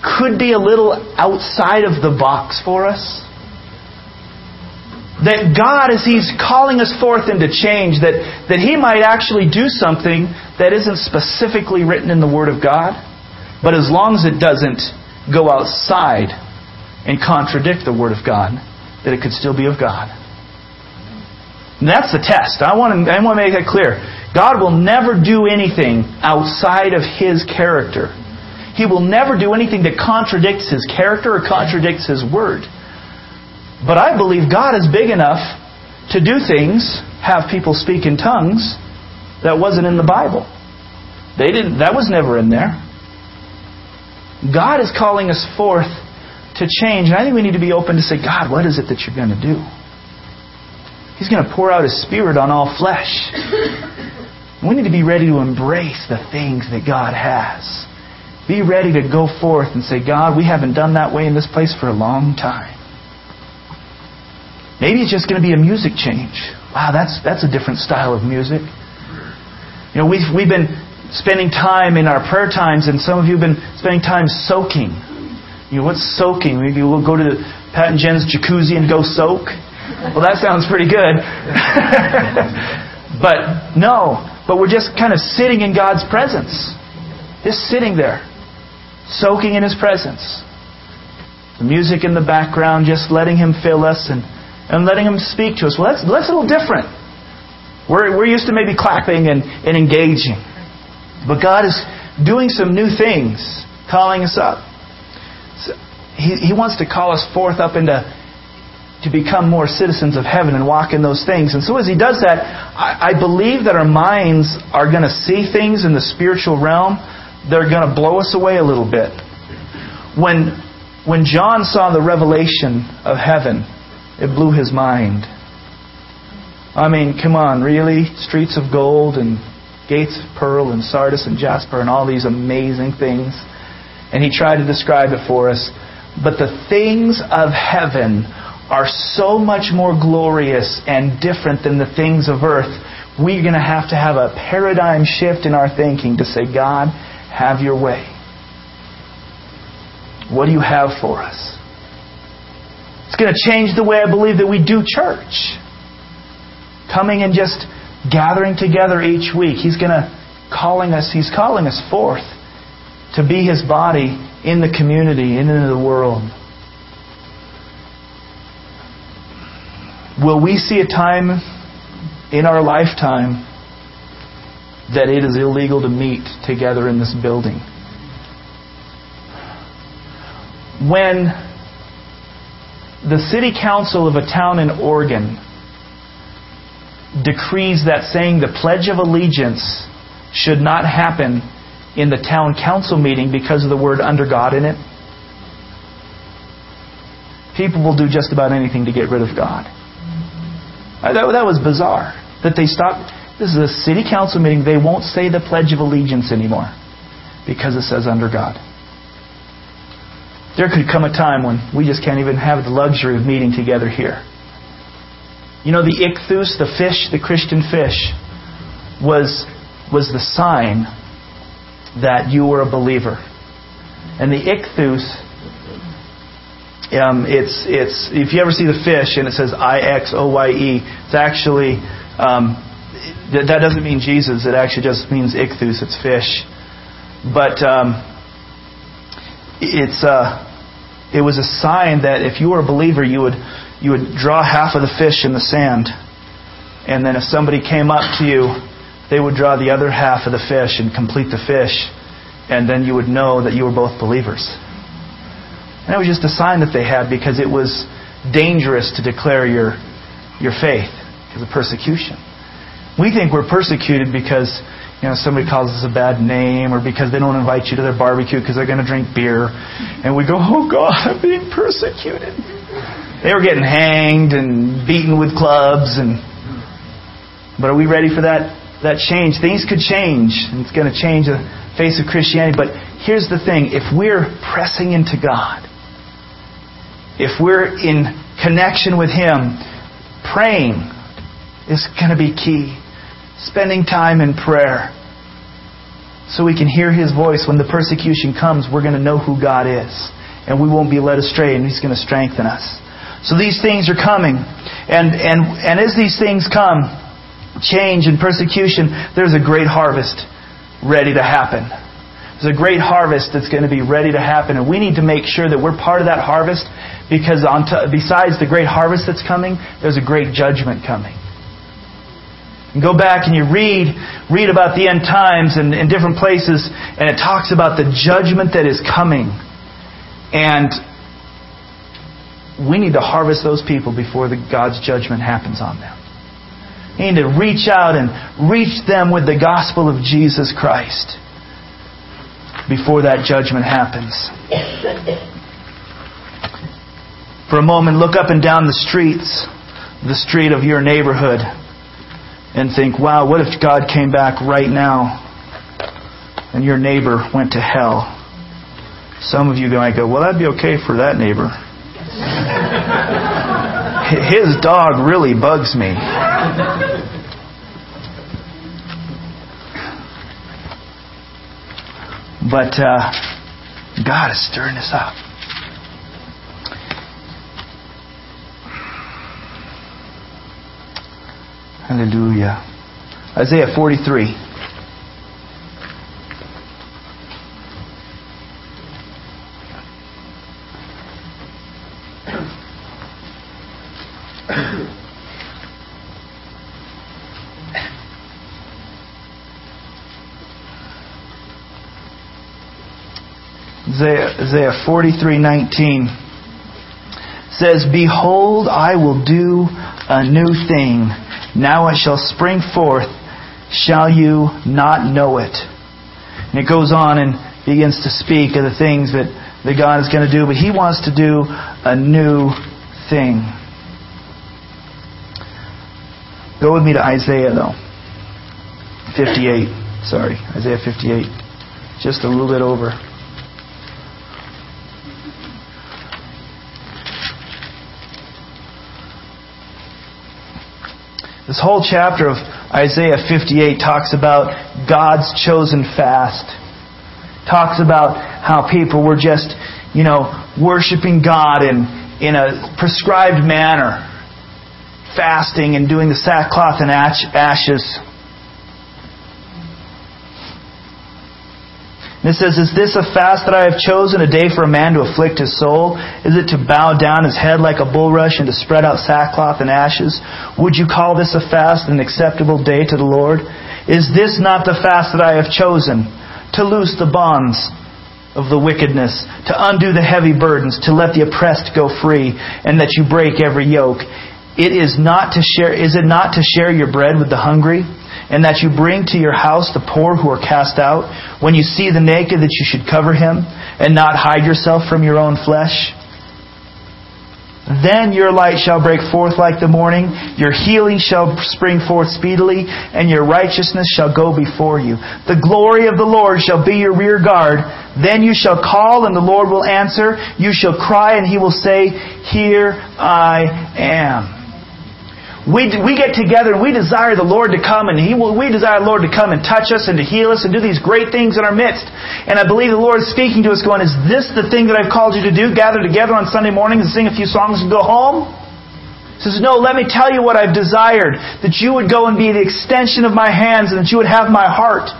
could be a little outside of the box for us? That God, as He's calling us forth into change, that, that He might actually do something that isn't specifically written in the Word of God, but as long as it doesn't go outside and contradict the Word of God, that it could still be of God. That's the test. I want, to, I want to make that clear. God will never do anything outside of His character. He will never do anything that contradicts His character or contradicts His word. But I believe God is big enough to do things, have people speak in tongues, that wasn't in the Bible. They didn't that was never in there. God is calling us forth to change. And I think we need to be open to say, God, what is it that you're going to do? He's going to pour out His Spirit on all flesh. We need to be ready to embrace the things that God has. Be ready to go forth and say, God, we haven't done that way in this place for a long time. Maybe it's just going to be a music change. Wow, that's, that's a different style of music. You know, we've, we've been spending time in our prayer times, and some of you have been spending time soaking. You know, what's soaking? Maybe we'll go to Pat and Jen's jacuzzi and go soak. Well, that sounds pretty good. but no, but we're just kind of sitting in God's presence. Just sitting there, soaking in His presence. The music in the background, just letting Him fill us and, and letting Him speak to us. Well, that's, that's a little different. We're, we're used to maybe clapping and, and engaging. But God is doing some new things, calling us up. So he, he wants to call us forth up into to become more citizens of heaven and walk in those things. And so as he does that, I, I believe that our minds are going to see things in the spiritual realm that are going to blow us away a little bit. When, when John saw the revelation of heaven, it blew his mind. I mean, come on, really? Streets of gold and gates of pearl and sardis and jasper and all these amazing things. And he tried to describe it for us. But the things of heaven are so much more glorious and different than the things of earth, we're going to have to have a paradigm shift in our thinking to say, God, have your way. What do you have for us? It's going to change the way I believe that we do church. Coming and just gathering together each week. He's going to calling us, he's calling us forth to be his body in the community and in the world. Will we see a time in our lifetime that it is illegal to meet together in this building? When the city council of a town in Oregon decrees that saying the Pledge of Allegiance should not happen in the town council meeting because of the word under God in it, people will do just about anything to get rid of God. Uh, that, that was bizarre. That they stopped. This is a city council meeting. They won't say the Pledge of Allegiance anymore because it says under God. There could come a time when we just can't even have the luxury of meeting together here. You know, the ichthus, the fish, the Christian fish, was, was the sign that you were a believer. And the ichthus um, it's it's if you ever see the fish and it says I X O Y E, it's actually um, that, that doesn't mean Jesus. It actually just means ichthus. It's fish, but um, it's uh, it was a sign that if you were a believer, you would you would draw half of the fish in the sand, and then if somebody came up to you, they would draw the other half of the fish and complete the fish, and then you would know that you were both believers. And it was just a sign that they had because it was dangerous to declare your, your faith because of persecution. We think we're persecuted because you know somebody calls us a bad name or because they don't invite you to their barbecue because they're going to drink beer, and we go, "Oh God, I'm being persecuted." They were getting hanged and beaten with clubs, and but are we ready for that that change? Things could change, and it's going to change the face of Christianity. But here's the thing: if we're pressing into God, if we're in connection with Him, praying is going to be key. Spending time in prayer so we can hear His voice when the persecution comes. We're going to know who God is, and we won't be led astray, and He's going to strengthen us. So these things are coming, and and and as these things come, change and persecution, there's a great harvest ready to happen. There's a great harvest that's going to be ready to happen, and we need to make sure that we're part of that harvest because on t- besides the great harvest that's coming, there's a great judgment coming. You go back and you read read about the end times and in different places, and it talks about the judgment that is coming. And we need to harvest those people before the, God's judgment happens on them. We need to reach out and reach them with the gospel of Jesus Christ before that judgment happens. For a moment, look up and down the streets, the street of your neighborhood, and think, wow, what if God came back right now and your neighbor went to hell? Some of you might go, well, that'd be okay for that neighbor. His dog really bugs me. But uh, God is stirring us up. Hallelujah. Isaiah 43. Isaiah 43:19 says, "Behold, I will do a new thing. Now it shall spring forth. Shall you not know it?" And it goes on and begins to speak of the things that, that God is going to do, but He wants to do a new thing. Go with me to Isaiah, though. 58. Sorry, Isaiah 58. Just a little bit over. This whole chapter of Isaiah 58 talks about God's chosen fast. Talks about how people were just, you know, worshiping God in, in a prescribed manner. Fasting and doing the sackcloth and ashes. And it says, Is this a fast that I have chosen, a day for a man to afflict his soul? Is it to bow down his head like a bulrush and to spread out sackcloth and ashes? Would you call this a fast, an acceptable day to the Lord? Is this not the fast that I have chosen? To loose the bonds of the wickedness, to undo the heavy burdens, to let the oppressed go free, and that you break every yoke. It is not to share, is it not to share your bread with the hungry? And that you bring to your house the poor who are cast out, when you see the naked, that you should cover him, and not hide yourself from your own flesh? Then your light shall break forth like the morning, your healing shall spring forth speedily, and your righteousness shall go before you. The glory of the Lord shall be your rear guard. Then you shall call, and the Lord will answer. You shall cry, and he will say, Here I am. We, we get together and we desire the Lord to come and He will, we desire the Lord to come and touch us and to heal us and do these great things in our midst. And I believe the Lord is speaking to us going, is this the thing that I've called you to do? Gather together on Sunday mornings and sing a few songs and go home? He says, no, let me tell you what I've desired. That you would go and be the extension of my hands and that you would have my heart.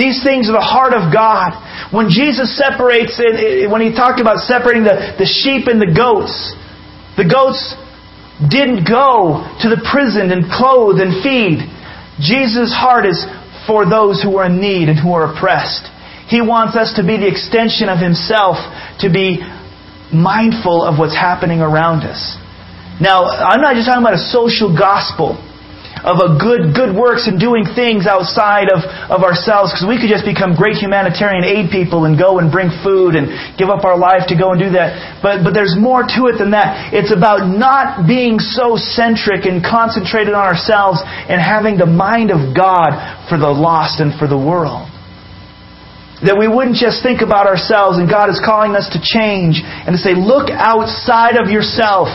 These things are the heart of God. When Jesus separates, it, when He talked about separating the, the sheep and the goats, the goats didn't go to the prison and clothe and feed. Jesus' heart is for those who are in need and who are oppressed. He wants us to be the extension of Himself, to be mindful of what's happening around us. Now, I'm not just talking about a social gospel of a good good works and doing things outside of, of ourselves because we could just become great humanitarian aid people and go and bring food and give up our life to go and do that. But but there's more to it than that. It's about not being so centric and concentrated on ourselves and having the mind of God for the lost and for the world. That we wouldn't just think about ourselves and God is calling us to change and to say, look outside of yourself.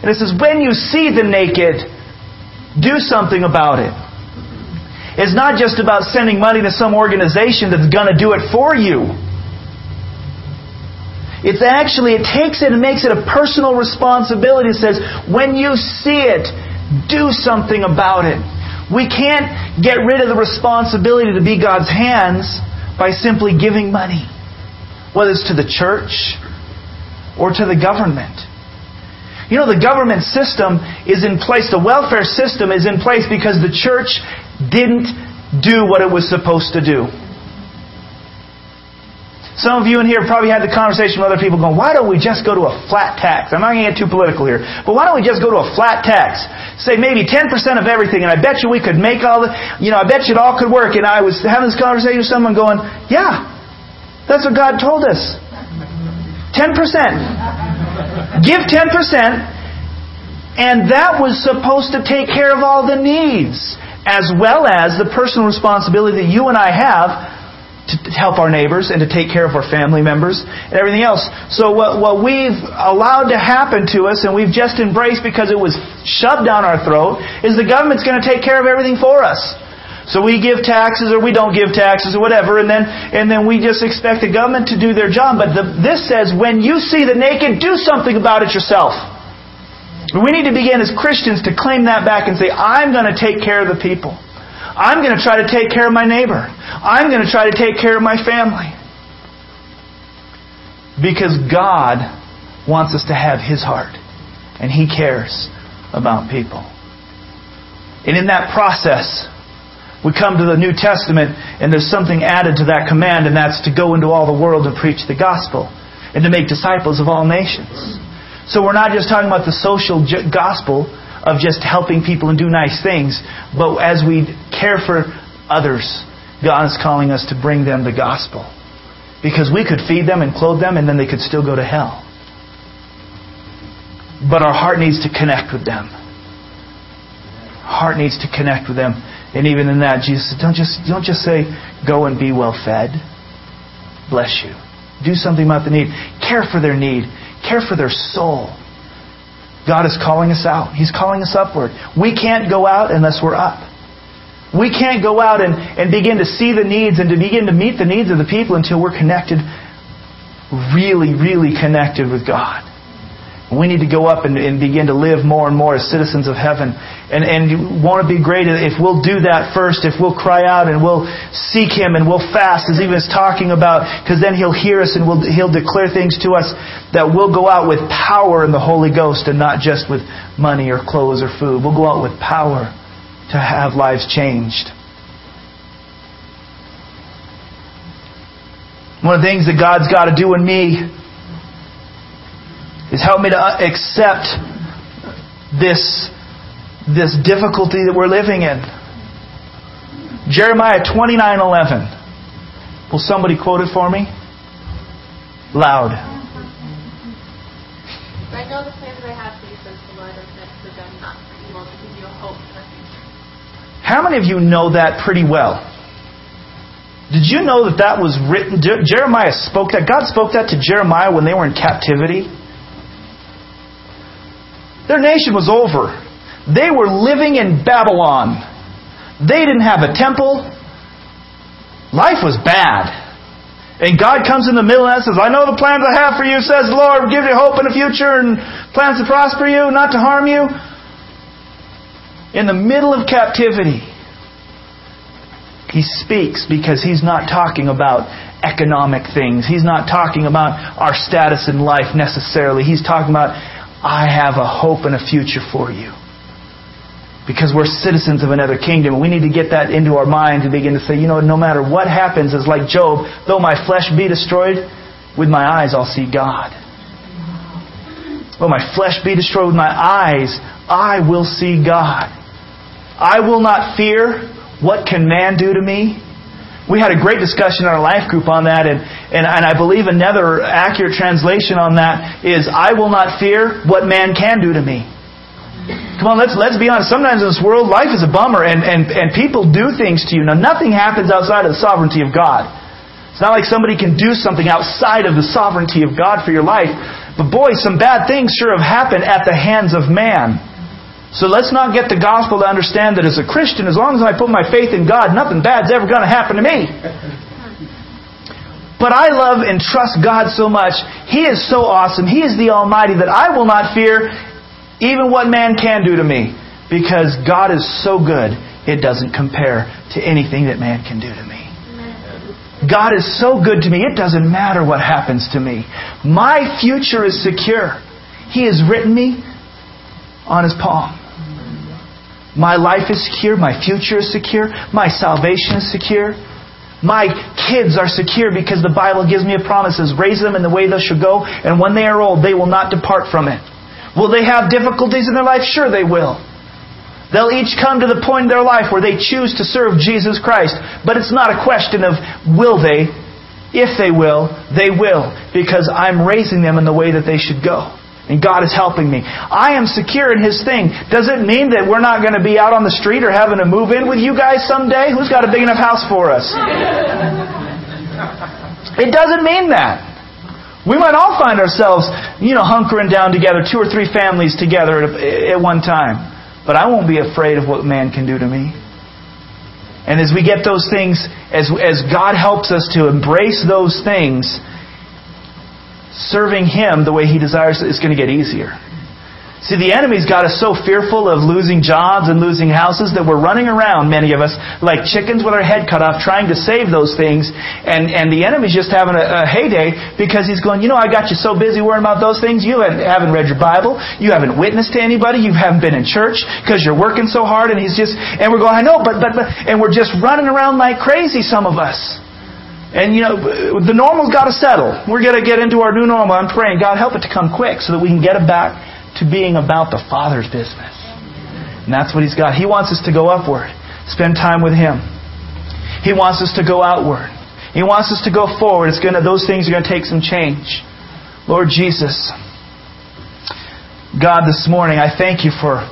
And it says, when you see the naked, do something about it. It's not just about sending money to some organization that's going to do it for you. It's actually, it takes it and makes it a personal responsibility. It says, when you see it, do something about it. We can't get rid of the responsibility to be God's hands by simply giving money, whether it's to the church or to the government. You know, the government system is in place, the welfare system is in place because the church didn't do what it was supposed to do. Some of you in here probably had the conversation with other people going, why don't we just go to a flat tax? I'm not going to get too political here, but why don't we just go to a flat tax? Say maybe 10% of everything, and I bet you we could make all the, you know, I bet you it all could work. And I was having this conversation with someone going, yeah, that's what God told us. 10%. Give 10%, and that was supposed to take care of all the needs, as well as the personal responsibility that you and I have to help our neighbors and to take care of our family members and everything else. So what, what we've allowed to happen to us and we've just embraced because it was shoved down our throat is the government's going to take care of everything for us. So we give taxes or we don't give taxes or whatever, and then and then we just expect the government to do their job. But the, this says, when you see the naked, do something about it yourself. We need to begin as Christians to claim that back and say, I'm going to take care of the people. I'm going to try to take care of my neighbor. I'm going to try to take care of my family. Because God wants us to have His heart. And He cares about people. And in that process, we come to the New Testament and there's something added to that command, and that's to go into all the world and preach the gospel and to make disciples of all nations. So we're not just talking about the social gospel, of just helping people and do nice things, but as we care for others, God is calling us to bring them the gospel. Because we could feed them and clothe them and then they could still go to hell. But our heart needs to connect with them. Heart needs to connect with them. And even in that, Jesus said, don't just, don't just say, go and be well fed. Bless you. Do something about the need. Care for their need. Care for their soul. God is calling us out. He's calling us upward. We can't go out unless we're up. We can't go out and, and begin to see the needs and to begin to meet the needs of the people until we're connected, really, really connected with God. We need to go up and, and, begin to live more and more as citizens of heaven. And, and want to be great if we'll do that first, if we'll cry out and we'll seek Him and we'll fast, as He was talking about, because then He'll hear us and we'll, He'll declare things to us that we'll go out with power in the Holy Ghost and not just with money or clothes or food. We'll go out with power to have lives changed. One of the things that God's got to do in me is help me to uh, accept this, this difficulty that we're living in. Jeremiah 29:11. Will somebody quote it for me? Loud. I know the plans I have for you, says the Lord, are meant for them, not for evil, to give you a hope for the future. How many of you know that pretty well? Did you know that that was written? Jeremiah spoke that. God spoke that to Jeremiah when they were in captivity. Their nation was over. They were living in Babylon. They didn't have a temple. Life was bad. And God comes in the middle and says, I know the plans I have for you, says the Lord, give you hope in the future and plans to prosper you, not to harm you. In the middle of captivity, he speaks because he's not talking about economic things. He's not talking about our status in life necessarily. He's talking about I have a hope and a future for you. Because we're citizens of another kingdom. We need to get that into our minds and begin to say, you know, no matter what happens, it's like Job, though my flesh be destroyed, with my eyes I'll see God. Though my flesh be destroyed with my eyes, I will see God. I will not fear what can man do to me. We had a great discussion in our life group on that, and, and, and I believe another accurate translation on that is, I will not fear what man can do to me. Come on, let's, let's be honest. Sometimes in this world, life is a bummer, and, and, and people do things to you. Now, nothing happens outside of the sovereignty of God. It's not like somebody can do something outside of the sovereignty of God for your life. But boy, some bad things sure have happened at the hands of man. So let's not get the gospel to understand that as a Christian, as long as I put my faith in God, nothing bad's ever going to happen to me. But I love and trust God so much. He is so awesome. He is the Almighty that I will not fear even what man can do to me. Because God is so good, it doesn't compare to anything that man can do to me. God is so good to me, it doesn't matter what happens to me. My future is secure. He has written me on his palm. My life is secure. My future is secure. My salvation is secure. My kids are secure because the Bible gives me a promise says, raise them in the way they should go, and when they are old, they will not depart from it. Will they have difficulties in their life? Sure they will. They'll each come to the point in their life where they choose to serve Jesus Christ. But it's not a question of will they. If they will, they will. Because I'm raising them in the way that they should go. And God is helping me. I am secure in His thing. Does it mean that we're not going to be out on the street or having to move in with you guys someday? Who's got a big enough house for us? It doesn't mean that. We might all find ourselves, you know, hunkering down together, two or three families together at, at one time. But I won't be afraid of what man can do to me. And as we get those things, as, as God helps us to embrace those things, serving Him the way He desires is going to get easier. See, the enemy's got us so fearful of losing jobs and losing houses that we're running around, many of us, like chickens with our head cut off, trying to save those things. And, and the enemy's just having a, a heyday because he's going, you know, I got you so busy worrying about those things. You haven't, haven't read your Bible. You haven't witnessed to anybody. You haven't been in church because you're working so hard. And he's just, and we're going, I know, but, but, but, and we're just running around like crazy, some of us. And you know, the normal's got to settle. We're going to get into our new normal. I'm praying, God, help it to come quick so that we can get it back to being about the Father's business. And that's what He's got. He wants us to go upward, spend time with Him. He wants us to go outward. He wants us to go forward. It's gonna, those things are going to take some change. Lord Jesus, God, this morning, I thank you for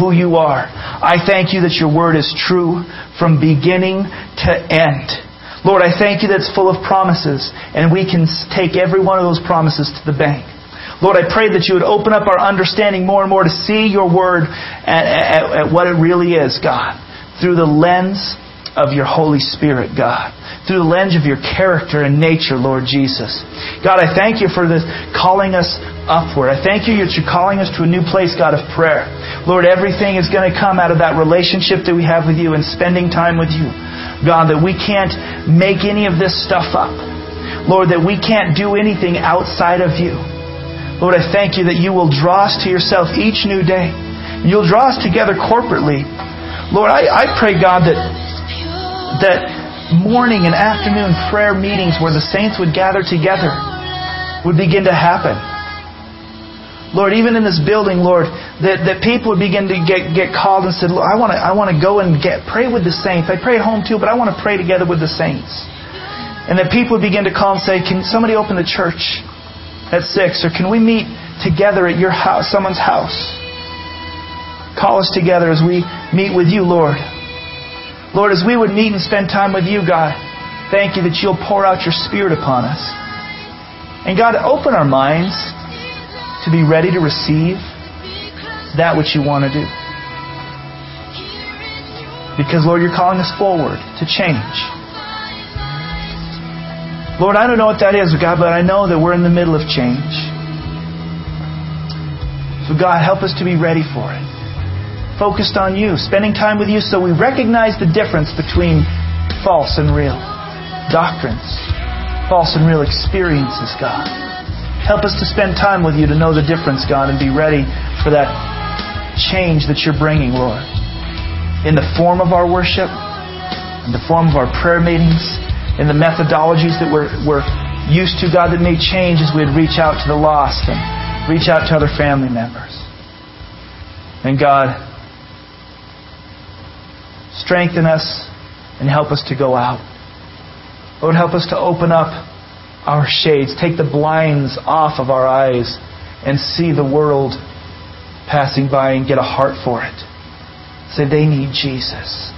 who you are. I thank you that your word is true from beginning to end. Lord, I thank you that it's full of promises, and we can take every one of those promises to the bank. Lord, I pray that you would open up our understanding more and more to see your word at, at, at what it really is, God, through the lens of your Holy Spirit, God. Through the lens of your character and nature, Lord Jesus. God, I thank you for this calling us upward. I thank you that you're calling us to a new place, God, of prayer. Lord, everything is going to come out of that relationship that we have with you and spending time with you. God, that we can't make any of this stuff up. Lord, that we can't do anything outside of you. Lord, I thank you that you will draw us to yourself each new day. You'll draw us together corporately. Lord, I, I pray, God, that, that morning and afternoon prayer meetings where the saints would gather together would begin to happen. Lord, even in this building, Lord, that, that people would begin to get, get called and said, Lord, I want to I want to go and get pray with the saints. I pray at home too, but I want to pray together with the saints. And that people would begin to call and say, Can somebody open the church? at 6? Or can we meet together at your house, someone's house? Call us together as we meet with you, Lord. Lord, as we would meet and spend time with you, God, thank you that you'll pour out your Spirit upon us. And God, open our minds to be ready to receive that which you want to do. Because, Lord, you're calling us forward to change. Lord, I don't know what that is, God, but I know that we're in the middle of change. So, God, help us to be ready for it. Focused on you, spending time with you so we recognize the difference between false and real doctrines, false and real experiences, God. Help us to spend time with you to know the difference, God, and be ready for that change that you're bringing, Lord. In the form of our worship, in the form of our prayer meetings, in the methodologies that we're, we're used to, God, that may change as we'd reach out to the lost and reach out to other family members. And God, strengthen us and help us to go out. Lord, help us to open up our shades, take the blinds off of our eyes, and see the world passing by and get a heart for it. Say, they need Jesus.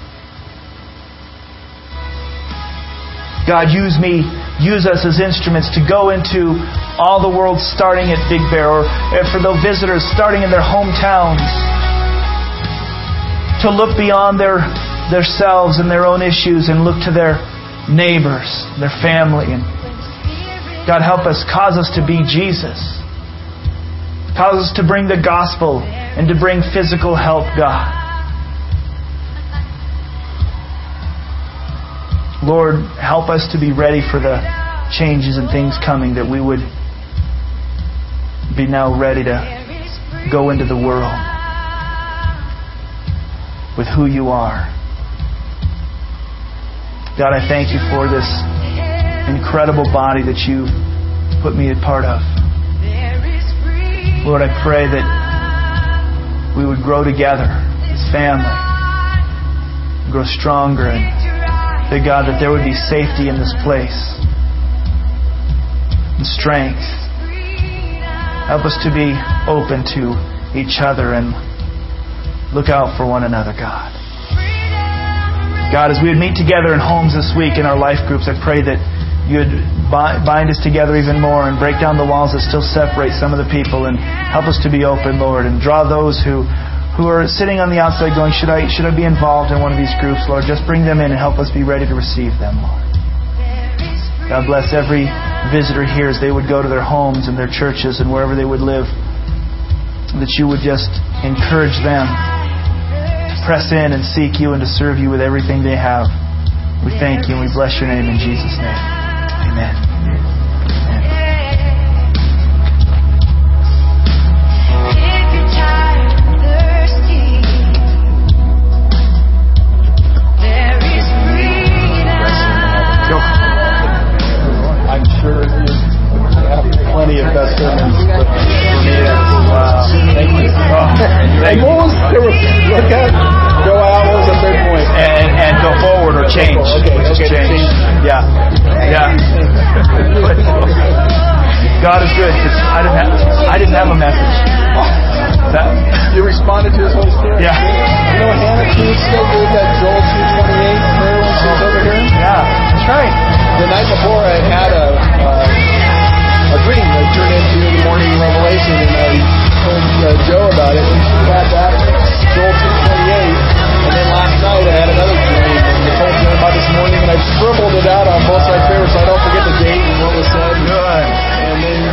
God, use me, use us as instruments to go into all the world starting at Big Bear or eh, for those visitors starting in their hometowns. To look beyond their themselves and their own issues and look to their neighbors, their family. And God help us, cause us to be Jesus. Cause us to bring the gospel and to bring physical help, God. Lord, help us to be ready for the changes and things coming that we would be now ready to go into the world with who you are. God, I thank you for this incredible body that you put me a part of. Lord, I pray that we would grow together as family, grow stronger, and that God, that there would be safety in this place and strength. Help us to be open to each other and look out for one another, God. God, as we would meet together in homes this week in our life groups, I pray that you would bind us together even more and break down the walls that still separate some of the people and help us to be open, Lord, and draw those who who are sitting on the outside going, should I should I be involved in one of these groups, Lord? Just bring them in and help us be ready to receive them, Lord. God bless every visitor here as they would go to their homes and their churches and wherever they would live. That you would just encourage them press in and seek you and to serve you with everything they have. We thank you and we bless your name in Jesus' name. Amen. I'm sure you have plenty of best sermons, but for me, it's wow. Thank you. Oh, thank you. what was there was look at same way. And, and go forward or change. Okay, okay, change. Yeah. Yeah. God is good. I didn't, have, I didn't have a message. That, you responded to his whole Spirit. Yeah. You know, Hannah Tuesday gave that Joel 228 prayer when she was over here? Yeah, that's right. The night before, I had a, uh, a dream that turned into the morning revelation, and I told uh, Joe about it, and she had that night I had another dream, I told you about this morning, and I scribbled it out on both my papers so I don't forget the date and what was said. Good. And then